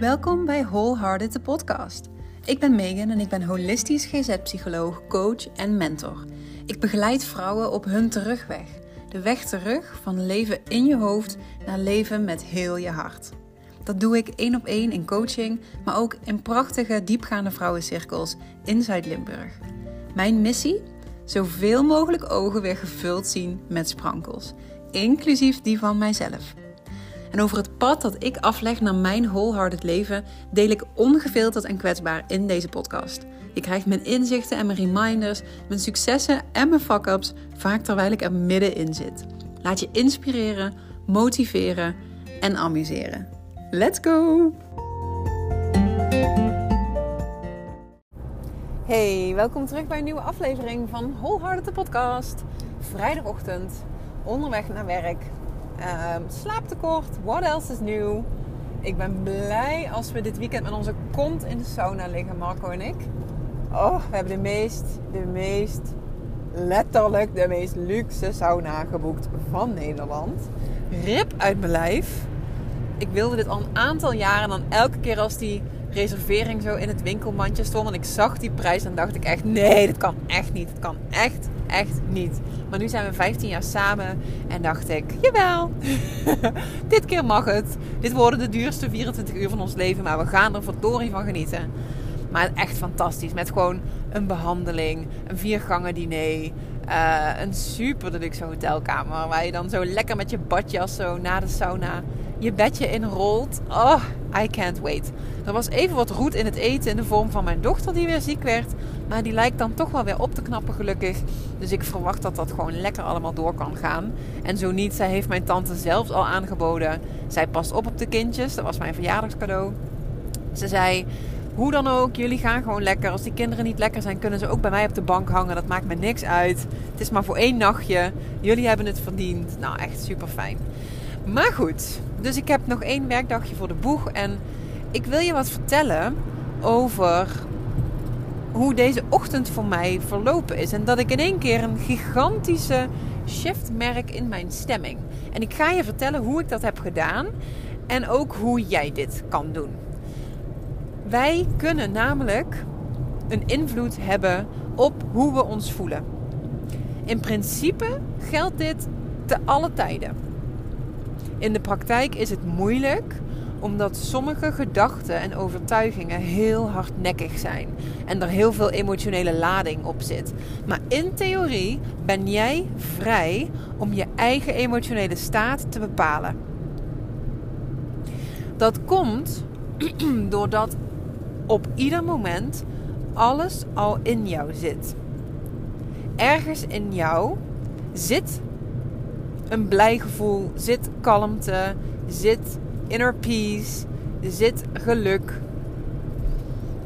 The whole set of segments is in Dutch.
Welkom bij Wholehearted de podcast. Ik ben Megan en ik ben holistisch GZ-psycholoog, coach en mentor. Ik begeleid vrouwen op hun terugweg. De weg terug van leven in je hoofd naar leven met heel je hart. Dat doe ik één op één in coaching, maar ook in prachtige diepgaande vrouwencirkels in Zuid-Limburg. Mijn missie? Zoveel mogelijk ogen weer gevuld zien met sprankels, inclusief die van mijzelf. En over het pad dat ik afleg naar mijn wholehearted leven deel ik ongefilterd en kwetsbaar in deze podcast. Je krijgt mijn inzichten en mijn reminders, mijn successen en mijn fuck-ups, vaak terwijl ik er middenin zit. Laat je inspireren, motiveren en amuseren. Let's go! Hey, welkom terug bij een nieuwe aflevering van Wholehearted de podcast. Vrijdagochtend, onderweg naar werk. Um, slaaptekort, what else is new? Ik ben blij als we dit weekend met onze kont in de sauna liggen, Marco en ik. Oh, we hebben de meest, de meest, letterlijk de meest luxe sauna geboekt van Nederland. Rip uit mijn lijf. Ik wilde dit al een aantal jaren en dan elke keer als die reservering zo in het winkelmandje stond en ik zag die prijs, dan dacht ik echt: nee, dit kan echt niet. Het kan echt, echt niet. Maar nu zijn we 15 jaar samen en dacht ik: jawel, dit keer mag het. Dit worden de duurste 24 uur van ons leven, maar we gaan er verdorie van genieten. Maar echt fantastisch. Met gewoon een behandeling, een viergangen diner. Uh, een super deluxe hotelkamer. Waar je dan zo lekker met je badjas zo na de sauna je bedje inrolt. Oh, I can't wait. Er was even wat roet in het eten in de vorm van mijn dochter die weer ziek werd. Maar die lijkt dan toch wel weer op te knappen gelukkig. Dus ik verwacht dat dat gewoon lekker allemaal door kan gaan. En zo niet, zij heeft mijn tante zelfs al aangeboden. Zij past op op de kindjes. Dat was mijn verjaardagscadeau. Ze zei, hoe dan ook, jullie gaan gewoon lekker. Als die kinderen niet lekker zijn, kunnen ze ook bij mij op de bank hangen. Dat maakt me niks uit. Het is maar voor één nachtje. Jullie hebben het verdiend. Nou, echt super fijn. Maar goed, dus ik heb nog één werkdagje voor de boeg. En ik wil je wat vertellen over hoe deze ochtend voor mij verlopen is. En dat ik in één keer een gigantische shift merk in mijn stemming. En ik ga je vertellen hoe ik dat heb gedaan. En ook hoe jij dit kan doen. Wij kunnen namelijk een invloed hebben op hoe we ons voelen. In principe geldt dit te alle tijden. In de praktijk is het moeilijk omdat sommige gedachten en overtuigingen heel hardnekkig zijn en er heel veel emotionele lading op zit. Maar in theorie ben jij vrij om je eigen emotionele staat te bepalen. Dat komt doordat op ieder moment alles al in jou zit. Ergens in jou zit een blij gevoel, zit kalmte, zit inner peace, zit geluk.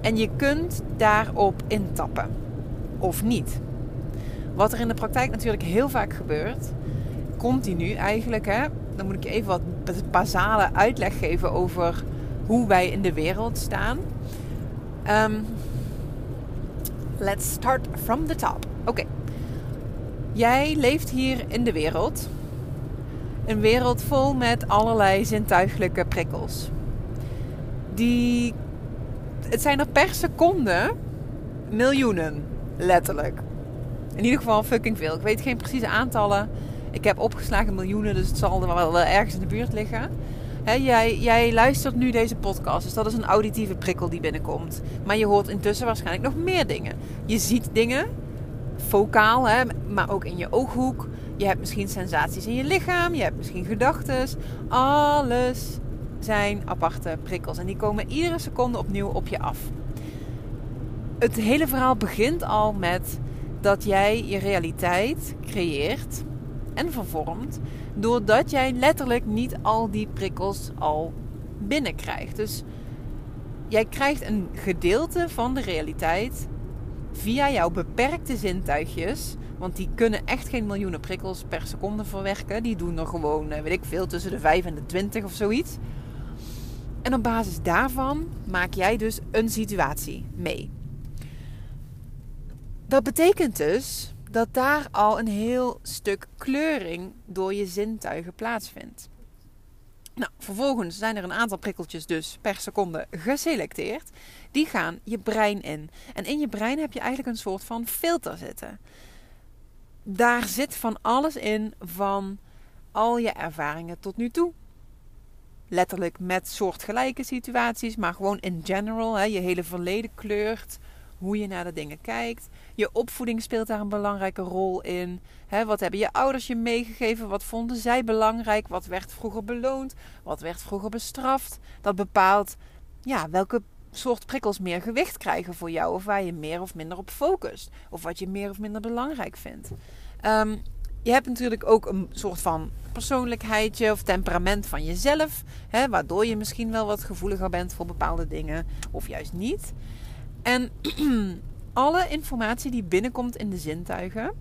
En je kunt daarop intappen. Of niet. Wat er in de praktijk natuurlijk heel vaak gebeurt, continu eigenlijk, hè, dan moet ik even wat basale uitleg geven over hoe wij in de wereld staan. Um, let's start from the top. Oké. Jij leeft hier in de wereld. Een wereld vol met allerlei zintuigelijke prikkels. Die. Het zijn er per seconde miljoenen, letterlijk. In ieder geval fucking veel. Ik weet geen precieze aantallen. Ik heb opgeslagen miljoenen, dus het zal er wel ergens in de buurt liggen jij, jij luistert nu deze podcast, dus dat is een auditieve prikkel die binnenkomt. Maar je hoort intussen waarschijnlijk nog meer dingen. Je ziet dingen, focaal, hè, maar ook in je ooghoek. Je hebt misschien sensaties in je lichaam, je hebt misschien gedachten. Alles zijn aparte prikkels en die komen iedere seconde opnieuw op je af. Het hele verhaal begint al met dat jij je realiteit creëert en vervormt Doordat jij letterlijk niet al die prikkels al binnenkrijgt. Dus jij krijgt een gedeelte van de realiteit via jouw beperkte zintuigjes. Want die kunnen echt geen miljoenen prikkels per seconde verwerken. Die doen er gewoon, eh, weet ik veel, tussen de 5 en de 20 of zoiets. En op basis daarvan maak jij dus een situatie mee. Dat betekent dus dat daar al een heel stuk kleuring door je zintuigen plaatsvindt. Nou, vervolgens zijn er een aantal prikkeltjes dus per seconde geselecteerd. Die gaan je brein in. En in je brein heb je eigenlijk een soort van filter zitten. Daar zit van alles in van al je ervaringen tot nu toe. Letterlijk met soortgelijke situaties, maar gewoon in general. Hè, je hele verleden kleurt hoe je naar de dingen kijkt. Je opvoeding speelt daar een belangrijke rol in. wat hebben je ouders je meegegeven? Wat vonden zij belangrijk? Wat werd vroeger beloond? Wat werd vroeger bestraft? Dat bepaalt ja, welke soort prikkels meer gewicht krijgen voor jou. Of waar je meer of minder op focust. Of wat je meer of minder belangrijk vindt. Ehm, je hebt natuurlijk ook een soort van persoonlijkheidje of temperament van jezelf. Waardoor je misschien wel wat gevoeliger bent voor bepaalde dingen. Of juist niet. En alle informatie die binnenkomt in de zintuigen,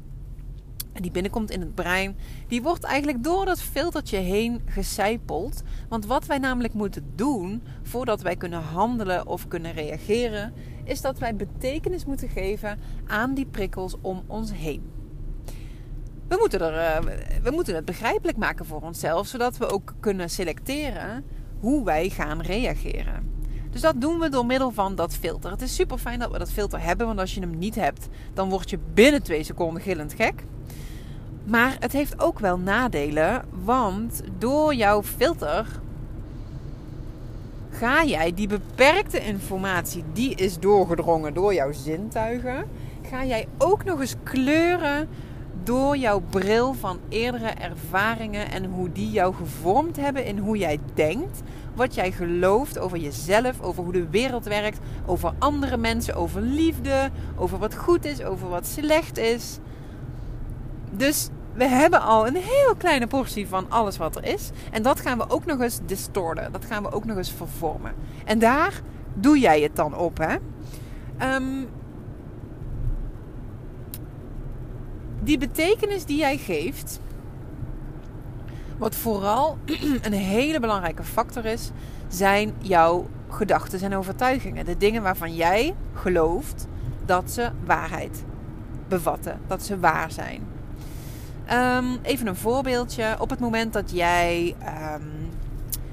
en die binnenkomt in het brein, die wordt eigenlijk door dat filtertje heen gecijpeld. Want wat wij namelijk moeten doen voordat wij kunnen handelen of kunnen reageren, is dat wij betekenis moeten geven aan die prikkels om ons heen. We moeten, er, eh, we moeten het begrijpelijk maken voor onszelf, zodat we ook kunnen selecteren hoe wij gaan reageren. Dus dat doen we door middel van dat filter. Het is super fijn dat we dat filter hebben, want als je hem niet hebt, dan word je binnen twee seconden gillend gek. Maar het heeft ook wel nadelen, want door jouw filter ga jij die beperkte informatie die is doorgedrongen door jouw zintuigen, ga jij ook nog eens kleuren door jouw bril van eerdere ervaringen en hoe die jou gevormd hebben in hoe jij denkt, wat jij gelooft over jezelf, over hoe de wereld werkt, over andere mensen, over liefde, over wat goed is, over wat slecht is. Dus we hebben al een heel kleine portie van alles wat er is. En dat gaan we ook nog eens distorten. Dat gaan we ook nog eens vervormen. En daar doe jij het dan op, hè? Um, die betekenis die jij geeft, wat vooral een hele belangrijke factor is, zijn jouw gedachten en overtuigingen. De dingen waarvan jij gelooft dat ze waarheid bevatten, dat ze waar zijn. Ehm, even een voorbeeldje. Op het moment dat jij ehm,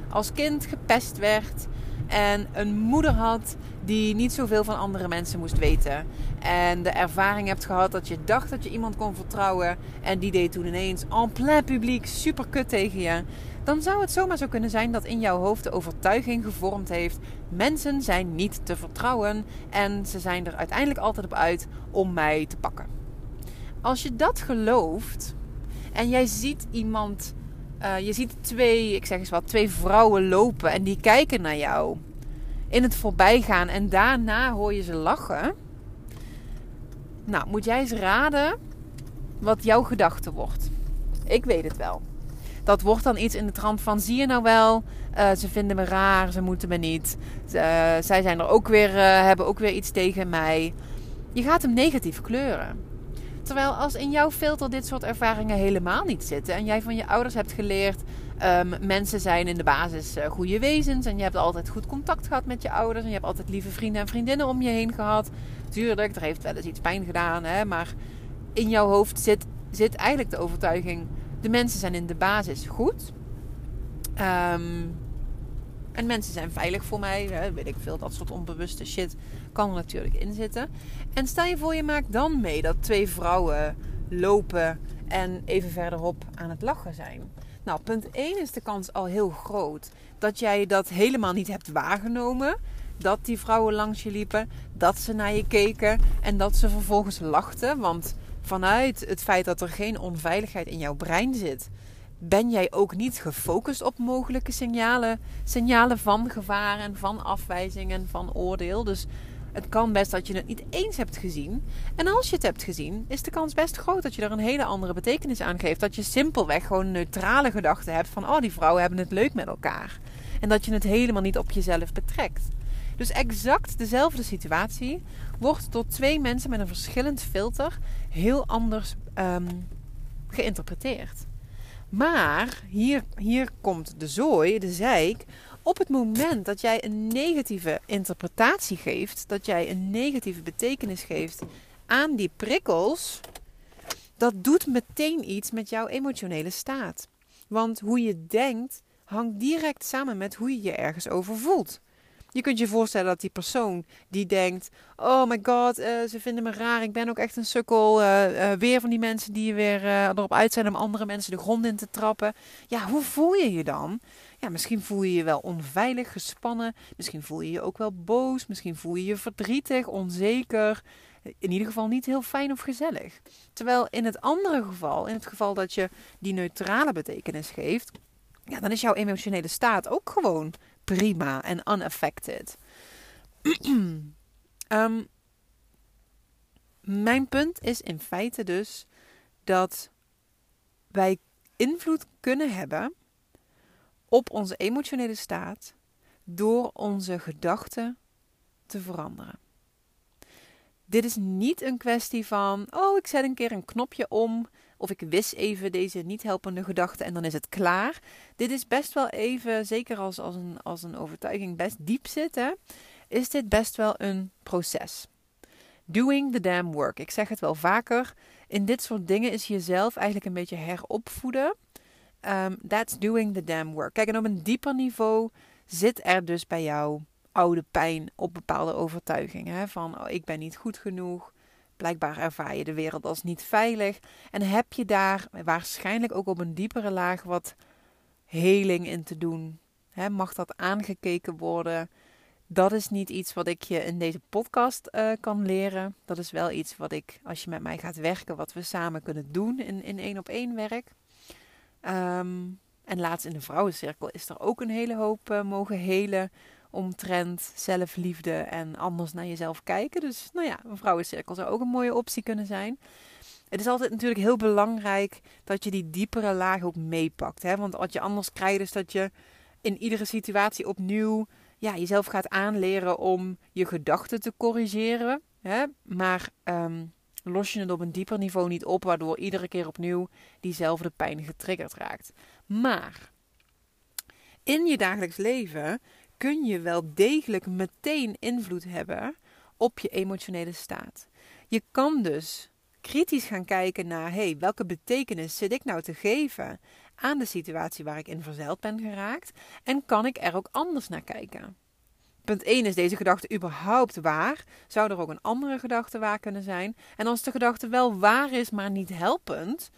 als kind gepest werd en een moeder had die niet zoveel van andere mensen moest weten. En de ervaring hebt gehad dat je dacht dat je iemand kon vertrouwen. En die deed toen ineens en plein publiek super kut tegen je. Dan zou het zomaar zo kunnen zijn dat in jouw hoofd de overtuiging gevormd heeft. Mensen zijn niet te vertrouwen. En ze zijn er uiteindelijk altijd op uit om mij te pakken. Als je dat gelooft. En jij ziet iemand. Uh, je ziet twee, ik zeg eens wat, twee vrouwen lopen en die kijken naar jou in het voorbijgaan en daarna hoor je ze lachen. Nou, moet jij eens raden wat jouw gedachte wordt. Ik weet het wel. Dat wordt dan iets in de trant van: zie je nou wel, uh, ze vinden me raar, ze moeten me niet. Uh, zij zijn er ook weer, hebben ook weer iets tegen mij. Je gaat hem negatief kleuren. Terwijl als in jouw filter dit soort ervaringen helemaal niet zitten en jij van je ouders hebt geleerd Um, mensen zijn in de basis uh, goede wezens. En je hebt altijd goed contact gehad met je ouders. En je hebt altijd lieve vrienden en vriendinnen om je heen gehad. Tuurlijk, er heeft wel eens iets pijn gedaan. Hè, maar in jouw hoofd zit, zit eigenlijk de overtuiging: de mensen zijn in de basis goed. Um, en mensen zijn veilig voor mij. Hè, weet ik veel, dat soort onbewuste shit kan er natuurlijk in zitten. En stel je voor, je maakt dan mee dat twee vrouwen lopen en even verderop aan het lachen zijn. Nou, punt 1 is de kans al heel groot dat jij dat helemaal niet hebt waargenomen. Dat die vrouwen langs je liepen, dat ze naar je keken en dat ze vervolgens lachten. Want vanuit het feit dat er geen onveiligheid in jouw brein zit, ben jij ook niet gefocust op mogelijke signalen, signalen van gevaar en van afwijzing en van oordeel. Dus het kan best dat je het niet eens hebt gezien. En als je het hebt gezien, is de kans best groot dat je er een hele andere betekenis aan geeft. Dat je simpelweg gewoon neutrale gedachte hebt van: oh, die vrouwen hebben het leuk met elkaar. En dat je het helemaal niet op jezelf betrekt. Dus exact dezelfde situatie wordt door twee mensen met een verschillend filter heel anders um, geïnterpreteerd. Maar hier, hier komt de zooi, de zeik op het moment dat jij een negatieve interpretatie geeft, dat jij een negatieve betekenis geeft aan die prikkels, dat doet meteen iets met jouw emotionele staat. Want hoe je denkt hangt direct samen met hoe je je ergens over voelt. Je kunt je voorstellen dat die persoon die denkt: Oh my god, uh, ze vinden me raar, ik ben ook echt een sukkel. Uh, uh, weer van die mensen die weer erop uit zijn om andere mensen de grond in te trappen. Ja, hoe voel je je dan? Ja, misschien voel je je wel onveilig, gespannen. Misschien voel je je ook wel boos. Misschien voel je je verdrietig, onzeker. In ieder geval niet heel fijn of gezellig. Terwijl in het andere geval, in het geval dat je die neutrale betekenis geeft, ja, dan is jouw emotionele staat ook gewoon prima en unaffected. um, mijn punt is in feite dus dat wij invloed kunnen hebben op onze emotionele staat door onze gedachten te veranderen. Dit is niet een kwestie van, oh, ik zet een keer een knopje om of ik wis even deze niet helpende gedachte en dan is het klaar. Dit is best wel even, zeker als, als, een, als een overtuiging best diep zit, hè, is dit best wel een proces. Doing the damn work. Ik zeg het wel vaker. In dit soort dingen is jezelf eigenlijk een beetje heropvoeden. Um, that's doing the damn work. Kijk, en op een dieper niveau zit er dus bij jou oude pijn op bepaalde overtuigingen. Van oh, ik ben niet goed genoeg. Blijkbaar ervaar je de wereld als niet veilig. En heb je daar waarschijnlijk ook op een diepere laag wat heling in te doen? He, mag dat aangekeken worden? Dat is niet iets wat ik je in deze podcast uh, kan leren. Dat is wel iets wat ik, als je met mij gaat werken, wat we samen kunnen doen in, in één op één werk. Um, en laatst in de vrouwencirkel is er ook een hele hoop uh, mogen helen omtrent zelfliefde en anders naar jezelf kijken. Dus nou ja, een vrouwencirkel zou ook een mooie optie kunnen zijn. Het is altijd natuurlijk heel belangrijk dat je die diepere laag ook meepakt. Hè? Want wat je anders krijgt is dat je in iedere situatie opnieuw ja, jezelf gaat aanleren om je gedachten te corrigeren. Hè? Maar um, los je het op een dieper niveau niet op, waardoor iedere keer opnieuw diezelfde pijn getriggerd raakt. Maar in je dagelijks leven kun je wel degelijk meteen invloed hebben op je emotionele staat. Je kan dus kritisch gaan kijken naar: hey, welke betekenis zit ik nou te geven aan de situatie waar ik in verzeild ben geraakt? En kan ik er ook anders naar kijken? Punt 1 is deze gedachte überhaupt waar? Zou er ook een andere gedachte waar kunnen zijn? En als de gedachte wel waar is, maar niet helpend,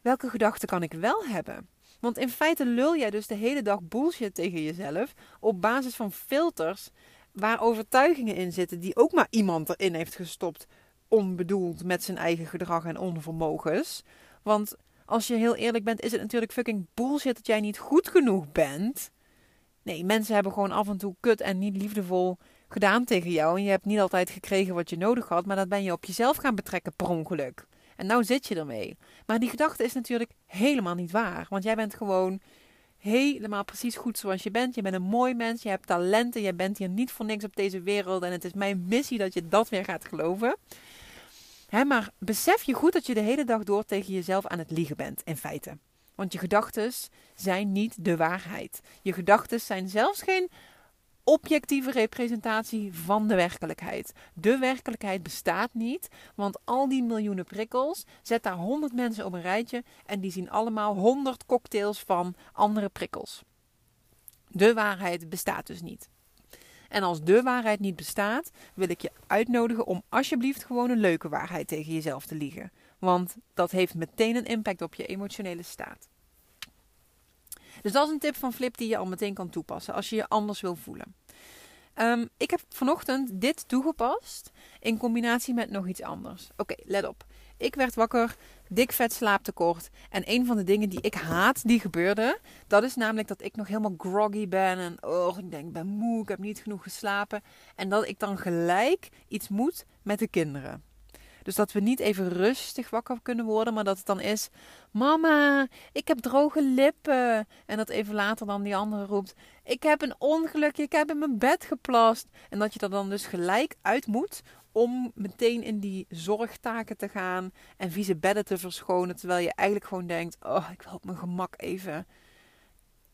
welke gedachte kan ik wel hebben? Want in feite lul jij dus de hele dag bullshit tegen jezelf op basis van filters waar overtuigingen in zitten die ook maar iemand erin heeft gestopt, onbedoeld met zijn eigen gedrag en onvermogens. Want als je heel eerlijk bent, is het natuurlijk fucking bullshit dat jij niet goed genoeg bent. Nee, mensen hebben gewoon af en toe kut en niet liefdevol gedaan tegen jou. En je hebt niet altijd gekregen wat je nodig had, maar dat ben je op jezelf gaan betrekken per ongeluk. En nou zit je ermee. Maar die gedachte is natuurlijk helemaal niet waar. Want jij bent gewoon helemaal precies goed zoals je bent. Je bent een mooi mens, je hebt talenten, je bent hier niet voor niks op deze wereld. En het is mijn missie dat je dat weer gaat geloven. Hè, maar besef je goed dat je de hele dag door tegen jezelf aan het liegen bent, in feite. Want je gedachten zijn niet de waarheid. Je gedachten zijn zelfs geen objectieve representatie van de werkelijkheid. De werkelijkheid bestaat niet, want al die miljoenen prikkels, zet daar honderd mensen op een rijtje en die zien allemaal honderd cocktails van andere prikkels. De waarheid bestaat dus niet. En als de waarheid niet bestaat, wil ik je uitnodigen om alsjeblieft gewoon een leuke waarheid tegen jezelf te liegen. Want dat heeft meteen een impact op je emotionele staat. Dus dat is een tip van Flip die je al meteen kan toepassen als je je anders wil voelen. Ehm, ik heb vanochtend dit toegepast in combinatie met nog iets anders. Oké, let op. Ik werd wakker, dik vet slaaptekort. En een van de dingen die ik haat die gebeurde, dat is namelijk dat ik nog helemaal groggy ben. En oh, ik denk, ik ben moe, ik heb niet genoeg geslapen. En dat ik dan gelijk iets moet met de kinderen. Dus dat we niet even rustig wakker kunnen worden, maar dat het dan is: Mama, ik heb droge lippen. En dat even later dan die andere roept: Ik heb een ongelukje, ik heb in mijn bed geplast. En dat je er dan dus gelijk uit moet om meteen in die zorgtaken te gaan en vieze bedden te verschonen. Terwijl je eigenlijk gewoon denkt: Oh, ik wil op mijn gemak even.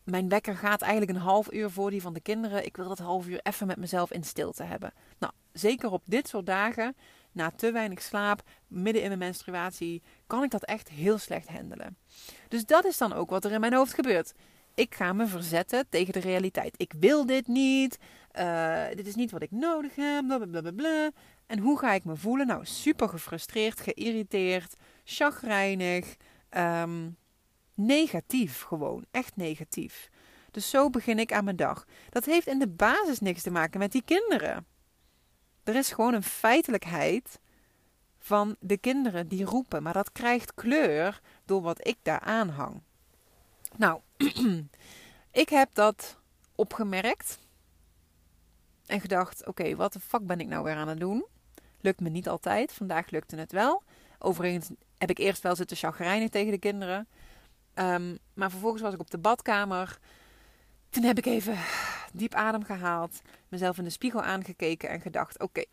Mijn wekker gaat eigenlijk een half uur voor die van de kinderen. Ik wil dat half uur even met mezelf in stilte hebben. Nou, zeker op dit soort dagen na te weinig slaap, midden in mijn menstruatie, kan ik dat echt heel slecht handelen. Dus dat is dan ook wat er in mijn hoofd gebeurt. ik ga me verzetten tegen de realiteit. Ik wil dit niet. Uh, dit is niet wat ik nodig heb. Blablabla. En hoe ga ik me voelen? Nou, super gefrustreerd, geïrriteerd, chagrijnig. Um, negatief gewoon. Echt negatief. Dus zo begin ik aan mijn dag. Dat heeft in de basis niks te maken met die kinderen. Er is gewoon een feitelijkheid van de kinderen die roepen. Maar dat krijgt kleur door wat ik daar aanhang. Nou, ik heb dat opgemerkt. En gedacht, oké, wat de fuck ben ik nou weer aan het doen? Lukt me niet altijd. Vandaag lukte het wel. Overigens heb ik eerst wel zitten chagrijnen tegen de kinderen. Um, maar vervolgens was ik op de badkamer. Toen heb ik even diep adem gehaald. Mezelf in de spiegel aangekeken en gedacht: oké,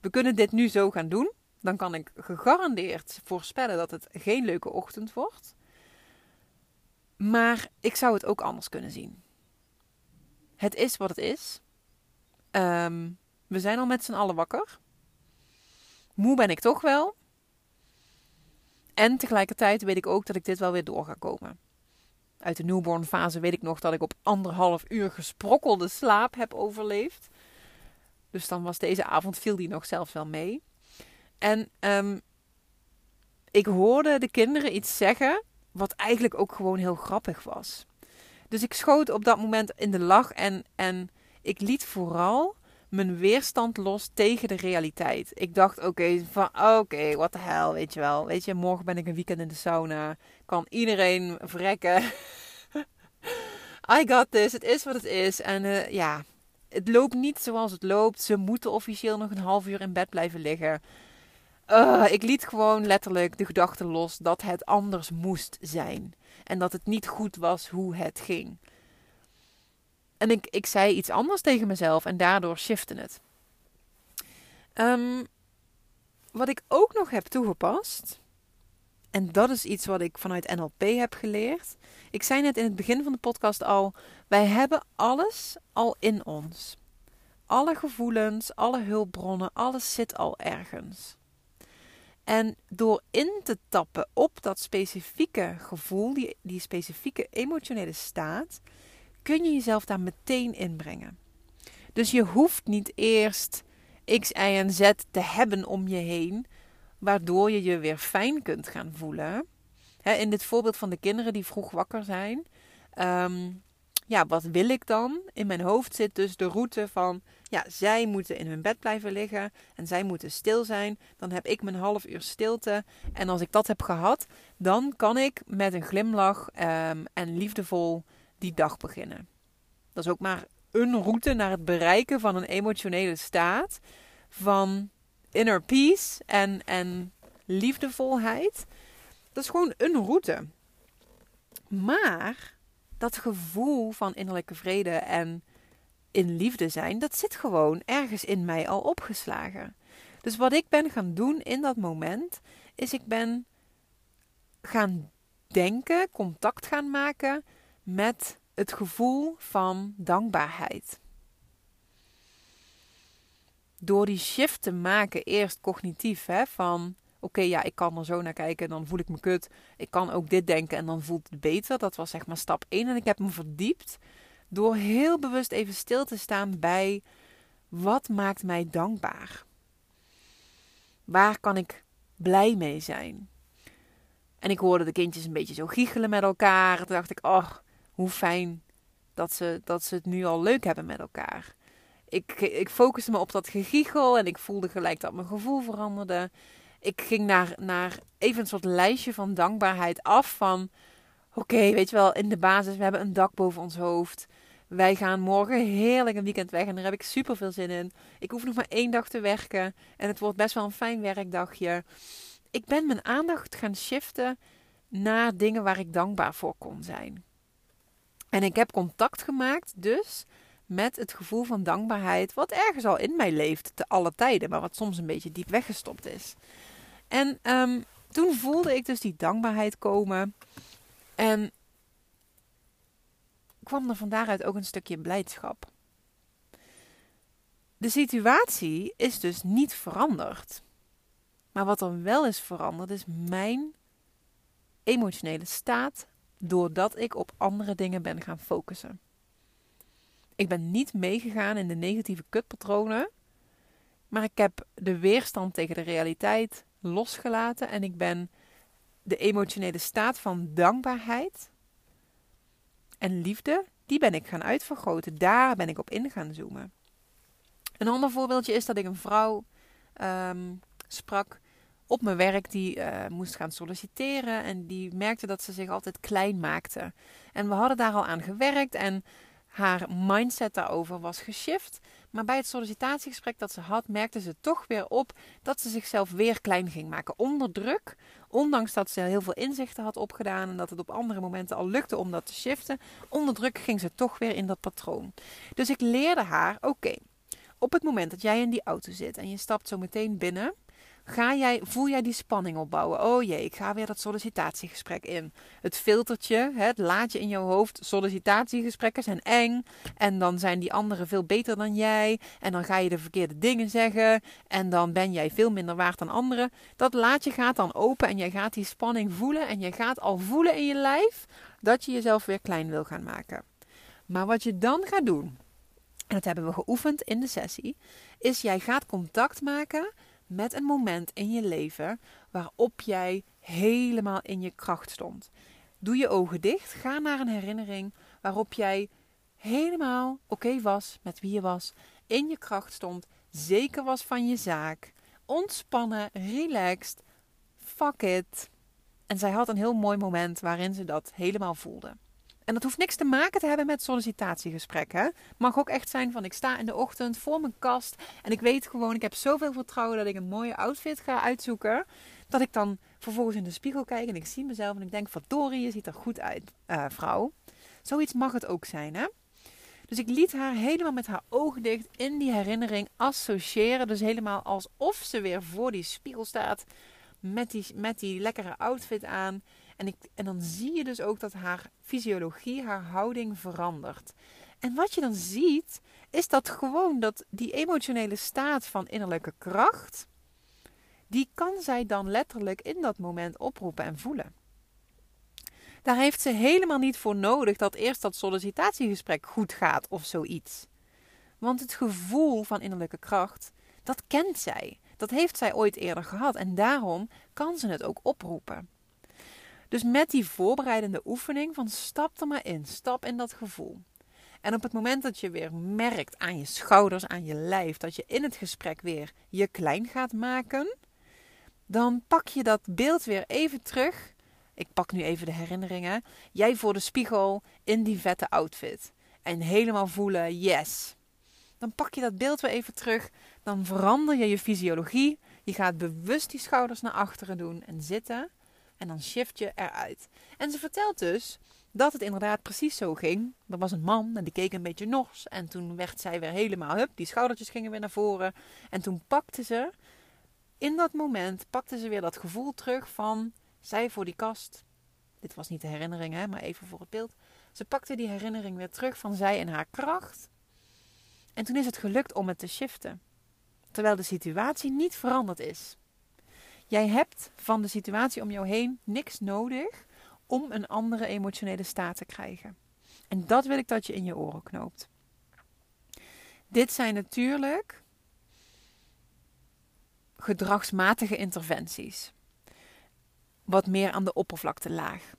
we kunnen dit nu zo gaan doen. Dan kan ik gegarandeerd voorspellen dat het geen leuke ochtend wordt. Maar ik zou het ook anders kunnen zien. Het is wat het is. Um, we zijn al met z'n allen wakker. Moe ben ik toch wel. En tegelijkertijd weet ik ook dat ik dit wel weer door ga komen. Uit de newborn fase weet ik nog dat ik op anderhalf uur gesprokkelde slaap heb overleefd. Dus dan was deze avond viel die nog zelfs wel mee. En um, ik hoorde de kinderen iets zeggen wat eigenlijk ook gewoon heel grappig was. Dus ik schoot op dat moment in de lach en, en ik liet vooral mijn weerstand los tegen de realiteit. Ik dacht, oké, van oké, what the hell, weet je wel. Weet je, morgen ben ik een weekend in de sauna. Kan iedereen verrekken. I got this, het is wat het is. En uh, ja, het loopt niet zoals het loopt. Ze moeten officieel nog een half uur in bed blijven liggen. Uh, ik liet gewoon letterlijk de gedachte los dat het anders moest zijn. En dat het niet goed was hoe het ging. En ik, ik zei iets anders tegen mezelf en daardoor shifte het. Um, wat ik ook nog heb toegepast, en dat is iets wat ik vanuit NLP heb geleerd. Ik zei net in het begin van de podcast al: wij hebben alles al in ons. Alle gevoelens, alle hulpbronnen, alles zit al ergens. En door in te tappen op dat specifieke gevoel, die, die specifieke emotionele staat, kun je jezelf daar meteen inbrengen. Dus je hoeft niet eerst X, Y en Z te hebben om je heen, waardoor je je weer fijn kunt gaan voelen. in dit voorbeeld van de kinderen die vroeg wakker zijn. Ehm, ja, wat wil ik dan? In mijn hoofd zit dus de route van, ja, zij moeten in hun bed blijven liggen en zij moeten stil zijn. Dan heb ik mijn half uur stilte. En als ik dat heb gehad, dan kan ik met een glimlach um, en liefdevol die dag beginnen. Dat is ook maar een route naar het bereiken van een emotionele staat van inner peace en, en liefdevolheid. Dat is gewoon een route. Maar dat gevoel van innerlijke vrede en in liefde zijn, dat zit gewoon ergens in mij al opgeslagen. Dus wat ik ben gaan doen in dat moment, is ik ben gaan denken, contact gaan maken met het gevoel van dankbaarheid. Door die shift te maken, eerst cognitief, hè, van oké, ja, ik kan er zo naar kijken en dan voel ik me kut. Ik kan ook dit denken en dan voelt het beter. Dat was zeg maar stap 1. En ik heb me verdiept door heel bewust even stil te staan bij wat maakt mij dankbaar? Waar kan ik blij mee zijn? En ik hoorde de kindjes een beetje zo giechelen met elkaar. Toen dacht ik, oh, hoe fijn dat ze, dat ze het nu al leuk hebben met elkaar. Ik, ik focuste me op dat gegiegel en ik voelde gelijk dat mijn gevoel veranderde. Ik ging naar, naar even een soort lijstje van dankbaarheid af van... Oké, weet je wel, in de basis, we hebben een dak boven ons hoofd. Wij gaan morgen heerlijk een weekend weg en daar heb ik super veel zin in. Ik hoef nog maar één dag te werken en het wordt best wel een fijn werkdagje. Ik ben mijn aandacht gaan shiften naar dingen waar ik dankbaar voor kon zijn. En ik heb contact gemaakt dus met het gevoel van dankbaarheid, wat ergens al in mij leeft te alle tijden, maar wat soms een beetje diep weggestopt is. En um, toen voelde ik dus die dankbaarheid komen en kwam er van daaruit ook een stukje blijdschap. De situatie is dus niet veranderd. Maar wat er wel is veranderd, is mijn emotionele staat doordat ik op andere dingen ben gaan focussen. Ik ben niet meegegaan in de negatieve kutpatronen, maar ik heb de weerstand tegen de realiteit losgelaten en ik ben de emotionele staat van dankbaarheid en liefde, die ben ik gaan uitvergroten. Daar ben ik op in gaan zoomen. Een ander voorbeeldje is dat ik een vrouw ehm, sprak op mijn werk die uh, moest gaan solliciteren. En die merkte dat ze zich altijd klein maakte. En we hadden daar al aan gewerkt en haar mindset daarover was geshift. Maar bij het sollicitatiegesprek dat ze had, merkte ze toch weer op dat ze zichzelf weer klein ging maken. Onder druk. Ondanks dat ze heel veel inzichten had opgedaan en dat het op andere momenten al lukte om dat te shiften. Onder druk ging ze toch weer in dat patroon. Dus ik leerde haar: oké, op het moment dat jij in die auto zit en je stapt zo meteen binnen Ga jij, voel jij die spanning opbouwen? Oh jee, ik ga weer dat sollicitatiegesprek in. Het filtertje, het laadje in jouw hoofd. Sollicitatiegesprekken zijn eng. En dan zijn die anderen veel beter dan jij. En dan ga je de verkeerde dingen zeggen. En dan ben jij veel minder waard dan anderen. Dat laadje gaat dan open en jij gaat die spanning voelen. En je gaat al voelen in je lijf dat je jezelf weer klein wil gaan maken. Maar wat je dan gaat doen, en dat hebben we geoefend in de sessie, is jij gaat contact maken met een moment in je leven waarop jij helemaal in je kracht stond. Doe je ogen dicht, ga naar een herinnering waarop jij helemaal oké was met wie je was, in je kracht stond, zeker was van je zaak, ontspannen, relaxed, fuck it. En zij had een heel mooi moment waarin ze dat helemaal voelde. En dat hoeft niks te maken te hebben met sollicitatiegesprekken. Mag ook echt zijn van ik sta in de ochtend voor mijn kast en ik weet gewoon, ik heb zoveel vertrouwen dat ik een mooie outfit ga uitzoeken. Dat ik dan vervolgens in de spiegel kijk en ik zie mezelf en ik denk, verdorie, je ziet er goed uit, uh, vrouw. Zoiets mag het ook zijn, hè? Dus ik liet haar helemaal met haar ogen dicht in die herinnering associëren. Dus helemaal alsof ze weer voor die spiegel staat met die, met die lekkere outfit aan. En, ik, en dan zie je dus ook dat haar fysiologie, haar houding verandert. En wat je dan ziet, is dat gewoon dat die emotionele staat van innerlijke kracht, die kan zij dan letterlijk in dat moment oproepen en voelen. Daar heeft ze helemaal niet voor nodig dat eerst dat sollicitatiegesprek goed gaat of zoiets. Want het gevoel van innerlijke kracht, dat kent zij. Dat heeft zij ooit eerder gehad en daarom kan ze het ook oproepen. Dus met die voorbereidende oefening van stap er maar in, stap in dat gevoel. En op het moment dat je weer merkt aan je schouders, aan je lijf, dat je in het gesprek weer je klein gaat maken, dan pak je dat beeld weer even terug. Ik pak nu even de herinneringen. Jij voor de spiegel in die vette outfit. En helemaal voelen, yes. Dan pak je dat beeld weer even terug. Dan verander je je fysiologie. Je gaat bewust die schouders naar achteren doen en zitten. En dan shift je eruit. En ze vertelt dus dat het inderdaad precies zo ging. Er was een man en die keek een beetje nors. En toen werd zij weer helemaal, hup, die schoudertjes gingen weer naar voren. En toen pakte ze, in dat moment, pakte ze weer dat gevoel terug van zij voor die kast. Dit was niet de herinnering, hè, maar even voor het beeld. Ze pakte die herinnering weer terug van zij in haar kracht. En toen is het gelukt om het te shiften. Terwijl de situatie niet veranderd is. Jij hebt van de situatie om jou heen niks nodig om een andere emotionele staat te krijgen. En dat wil ik dat je in je oren knoopt. Dit zijn natuurlijk gedragsmatige interventies. Wat meer aan de oppervlakte laag.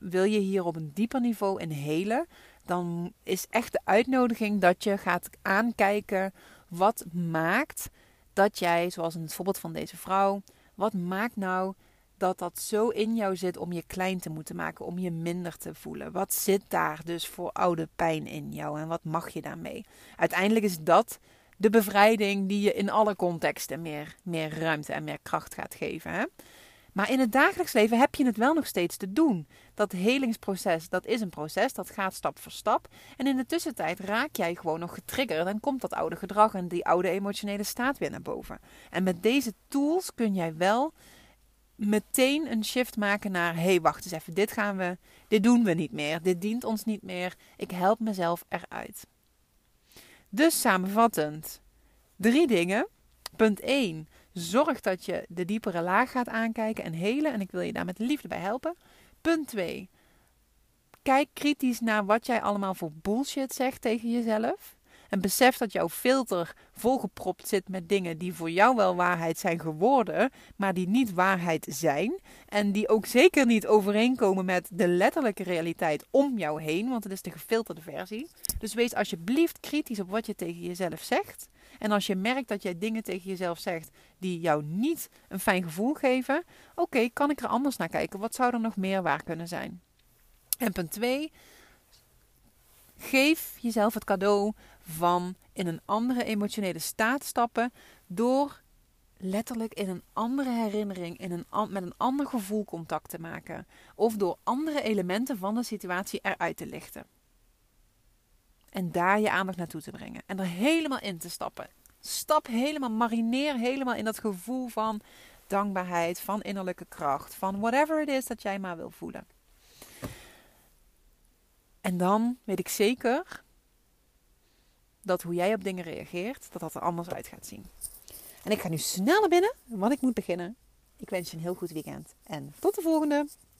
wil je hier op een dieper niveau in helen, dan is echt de uitnodiging dat je gaat aankijken wat maakt dat jij, zoals in het voorbeeld van deze vrouw, wat maakt nou dat dat zo in jou zit om je klein te moeten maken, om je minder te voelen? Wat zit daar dus voor oude pijn in jou en wat mag je daarmee? Uiteindelijk is dat de bevrijding die je in alle contexten meer, meer ruimte en meer kracht gaat geven. Hè? Maar in het dagelijks leven heb je het wel nog steeds te doen. Dat helingsproces, dat is een proces, dat gaat stap voor stap. En in de tussentijd raak jij gewoon nog getriggerd en komt dat oude gedrag en die oude emotionele staat weer naar boven. En met deze tools kun jij wel meteen een shift maken naar: hé, hey, wacht eens even, dit gaan we, dit doen we niet meer, dit dient ons niet meer. Ik help mezelf eruit. Dus samenvattend, drie dingen. Punt 1 Zorg dat je de diepere laag gaat aankijken en helen. En ik wil je daar met liefde bij helpen. Punt 2. kijk kritisch naar wat jij allemaal voor bullshit zegt tegen jezelf. En besef dat jouw filter volgepropt zit met dingen die voor jou wel waarheid zijn geworden, maar die niet waarheid zijn. En die ook zeker niet overeenkomen met de letterlijke realiteit om jou heen, want het is de gefilterde versie. Dus wees alsjeblieft kritisch op wat je tegen jezelf zegt. En als je merkt dat jij dingen tegen jezelf zegt die jou niet een fijn gevoel geven, oké, kan ik er anders naar kijken? Wat zou er nog meer waar kunnen zijn? En punt 2. Geef jezelf het cadeau van in een andere emotionele staat stappen door letterlijk in een andere herinnering, in een, met een ander gevoel contact te maken. Of door andere elementen van de situatie eruit te lichten. En daar je aandacht naartoe te brengen. En er helemaal in te stappen. Stap helemaal, marineer helemaal in dat gevoel van dankbaarheid, van innerlijke kracht, van whatever it is dat jij maar wil voelen. En dan weet ik zeker dat hoe jij op dingen reageert, dat dat er anders uit gaat zien. En ik ga nu snel naar binnen, want ik moet beginnen. Ik wens je een heel goed weekend en tot de volgende.